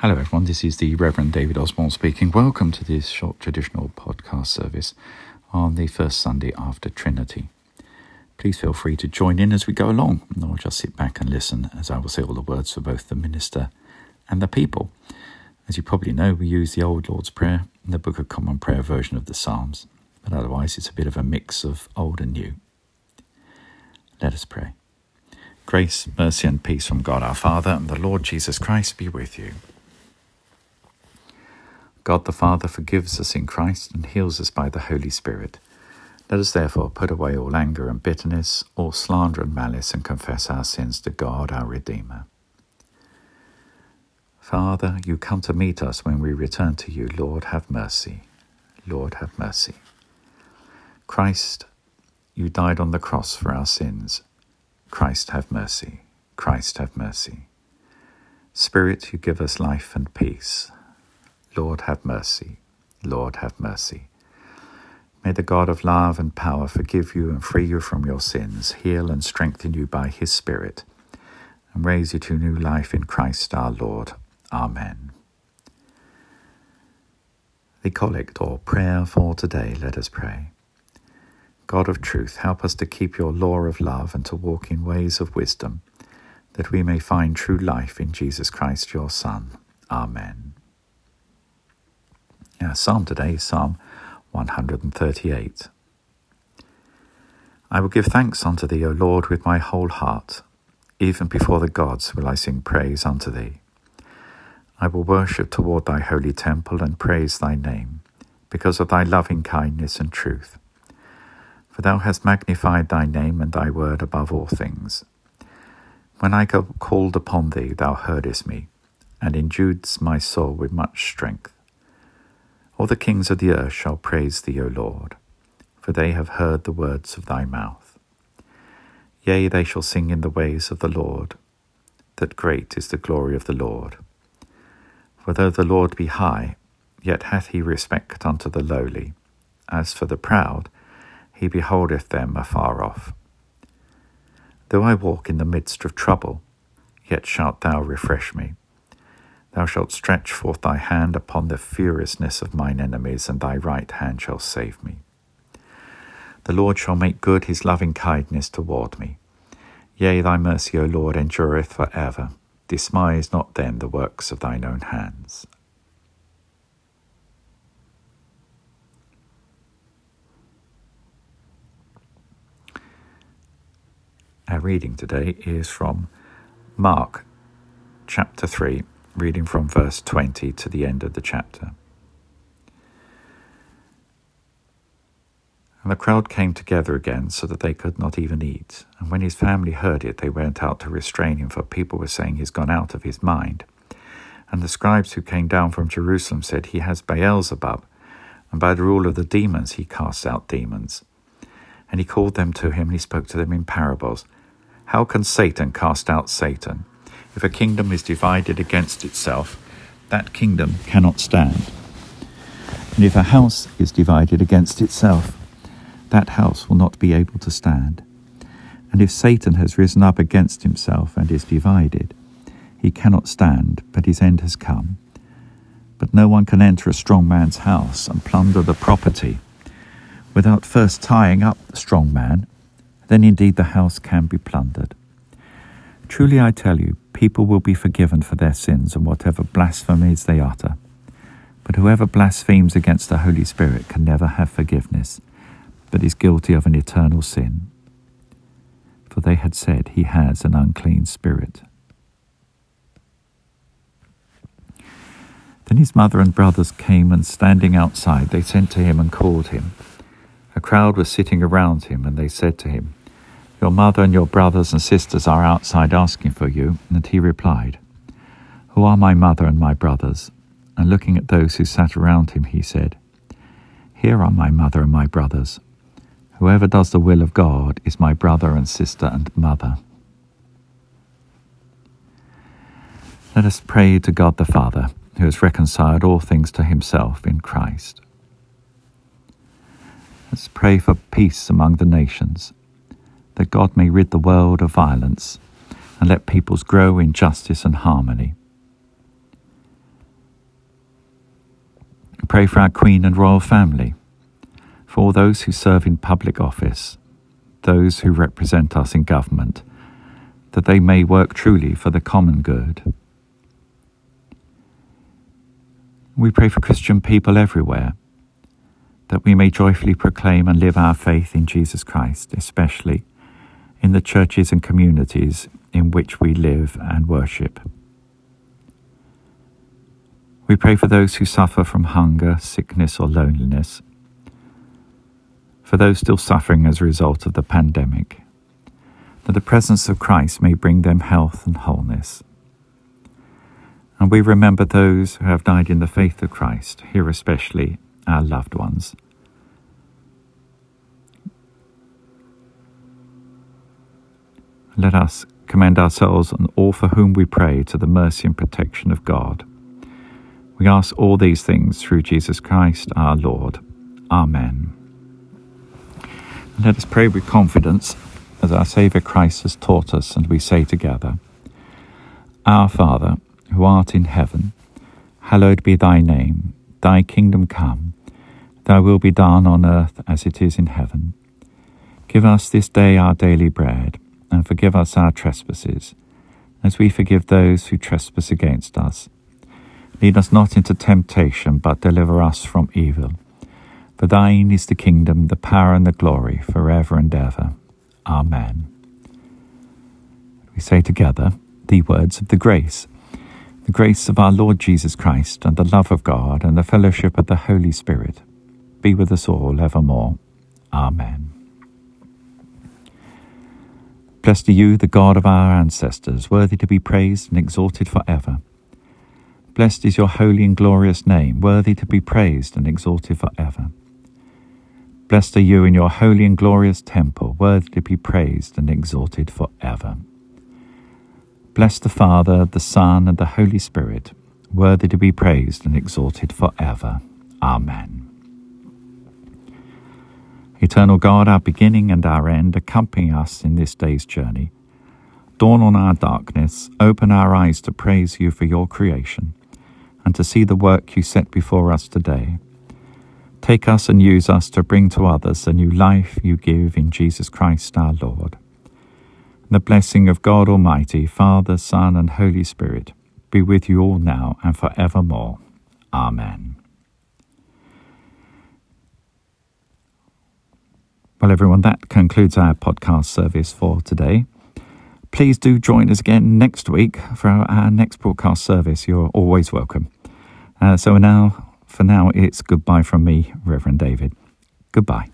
Hello, everyone. This is the Reverend David Osborne speaking. Welcome to this short traditional podcast service on the first Sunday after Trinity. Please feel free to join in as we go along, or just sit back and listen as I will say all the words for both the minister and the people. As you probably know, we use the Old Lord's Prayer and the Book of Common Prayer version of the Psalms, but otherwise it's a bit of a mix of old and new. Let us pray. Grace, mercy, and peace from God our Father and the Lord Jesus Christ be with you. God the Father forgives us in Christ and heals us by the Holy Spirit. Let us therefore put away all anger and bitterness, all slander and malice, and confess our sins to God our Redeemer. Father, you come to meet us when we return to you. Lord, have mercy. Lord, have mercy. Christ, you died on the cross for our sins. Christ, have mercy. Christ, have mercy. Spirit, you give us life and peace. Lord, have mercy. Lord, have mercy. May the God of love and power forgive you and free you from your sins, heal and strengthen you by his Spirit, and raise you to new life in Christ our Lord. Amen. The Collect or Prayer for today, let us pray. God of truth, help us to keep your law of love and to walk in ways of wisdom, that we may find true life in Jesus Christ your Son. Amen. Our psalm today is Psalm 138. I will give thanks unto thee, O Lord, with my whole heart. Even before the gods will I sing praise unto thee. I will worship toward thy holy temple and praise thy name, because of thy loving kindness and truth. For thou hast magnified thy name and thy word above all things. When I called upon thee, thou heardest me, and enduedst my soul with much strength. All the kings of the earth shall praise thee, O Lord, for they have heard the words of thy mouth. Yea, they shall sing in the ways of the Lord, that great is the glory of the Lord. For though the Lord be high, yet hath he respect unto the lowly. As for the proud, he beholdeth them afar off. Though I walk in the midst of trouble, yet shalt thou refresh me. Thou shalt stretch forth thy hand upon the furiousness of mine enemies, and thy right hand shall save me. The Lord shall make good his loving kindness toward me. Yea, thy mercy, O Lord, endureth for ever. Despise not then the works of thine own hands. Our reading today is from Mark chapter 3 reading from verse 20 to the end of the chapter. And the crowd came together again so that they could not even eat. And when his family heard it, they went out to restrain him, for people were saying he's gone out of his mind. And the scribes who came down from Jerusalem said, He has Beelzebub, and by the rule of the demons he casts out demons. And he called them to him, and he spoke to them in parables. How can Satan cast out Satan? If a kingdom is divided against itself, that kingdom cannot stand. And if a house is divided against itself, that house will not be able to stand. And if Satan has risen up against himself and is divided, he cannot stand, but his end has come. But no one can enter a strong man's house and plunder the property without first tying up the strong man. Then indeed the house can be plundered. Truly I tell you, people will be forgiven for their sins and whatever blasphemies they utter. But whoever blasphemes against the Holy Spirit can never have forgiveness, but is guilty of an eternal sin. For they had said he has an unclean spirit. Then his mother and brothers came, and standing outside, they sent to him and called him. A crowd was sitting around him, and they said to him, your mother and your brothers and sisters are outside asking for you. And he replied, Who are my mother and my brothers? And looking at those who sat around him, he said, Here are my mother and my brothers. Whoever does the will of God is my brother and sister and mother. Let us pray to God the Father, who has reconciled all things to himself in Christ. Let's pray for peace among the nations that God may rid the world of violence and let peoples grow in justice and harmony. Pray for our Queen and royal family, for all those who serve in public office, those who represent us in government, that they may work truly for the common good. We pray for Christian people everywhere, that we may joyfully proclaim and live our faith in Jesus Christ, especially in the churches and communities in which we live and worship. We pray for those who suffer from hunger, sickness, or loneliness, for those still suffering as a result of the pandemic, that the presence of Christ may bring them health and wholeness. And we remember those who have died in the faith of Christ, here especially our loved ones. Let us commend ourselves and all for whom we pray to the mercy and protection of God. We ask all these things through Jesus Christ our Lord. Amen. Let us pray with confidence as our Saviour Christ has taught us, and we say together Our Father, who art in heaven, hallowed be thy name. Thy kingdom come, thy will be done on earth as it is in heaven. Give us this day our daily bread, and forgive us our trespasses, as we forgive those who trespass against us. Lead us not into temptation, but deliver us from evil. For thine is the kingdom, the power, and the glory, for ever and ever. Amen. We say together the words of the grace. The grace of our Lord Jesus Christ, and the love of God, and the fellowship of the Holy Spirit be with us all evermore. Amen. Blessed are you, the God of our ancestors, worthy to be praised and exalted for ever. Blessed is your holy and glorious name, worthy to be praised and exalted for ever. Blessed are you in your holy and glorious temple, worthy to be praised and exalted for ever. Bless the Father, the Son, and the Holy Spirit, worthy to be praised and exalted for ever. Amen. Eternal God, our beginning and our end, accompany us in this day's journey. Dawn on our darkness, open our eyes to praise you for your creation and to see the work you set before us today. Take us and use us to bring to others the new life you give in Jesus Christ our Lord. The blessing of God Almighty, Father, Son, and Holy Spirit be with you all now and forevermore. Amen. Well, everyone, that concludes our podcast service for today. Please do join us again next week for our, next broadcast service. You're always welcome. Uh, so now, for now, it's goodbye from me, Reverend David. Goodbye.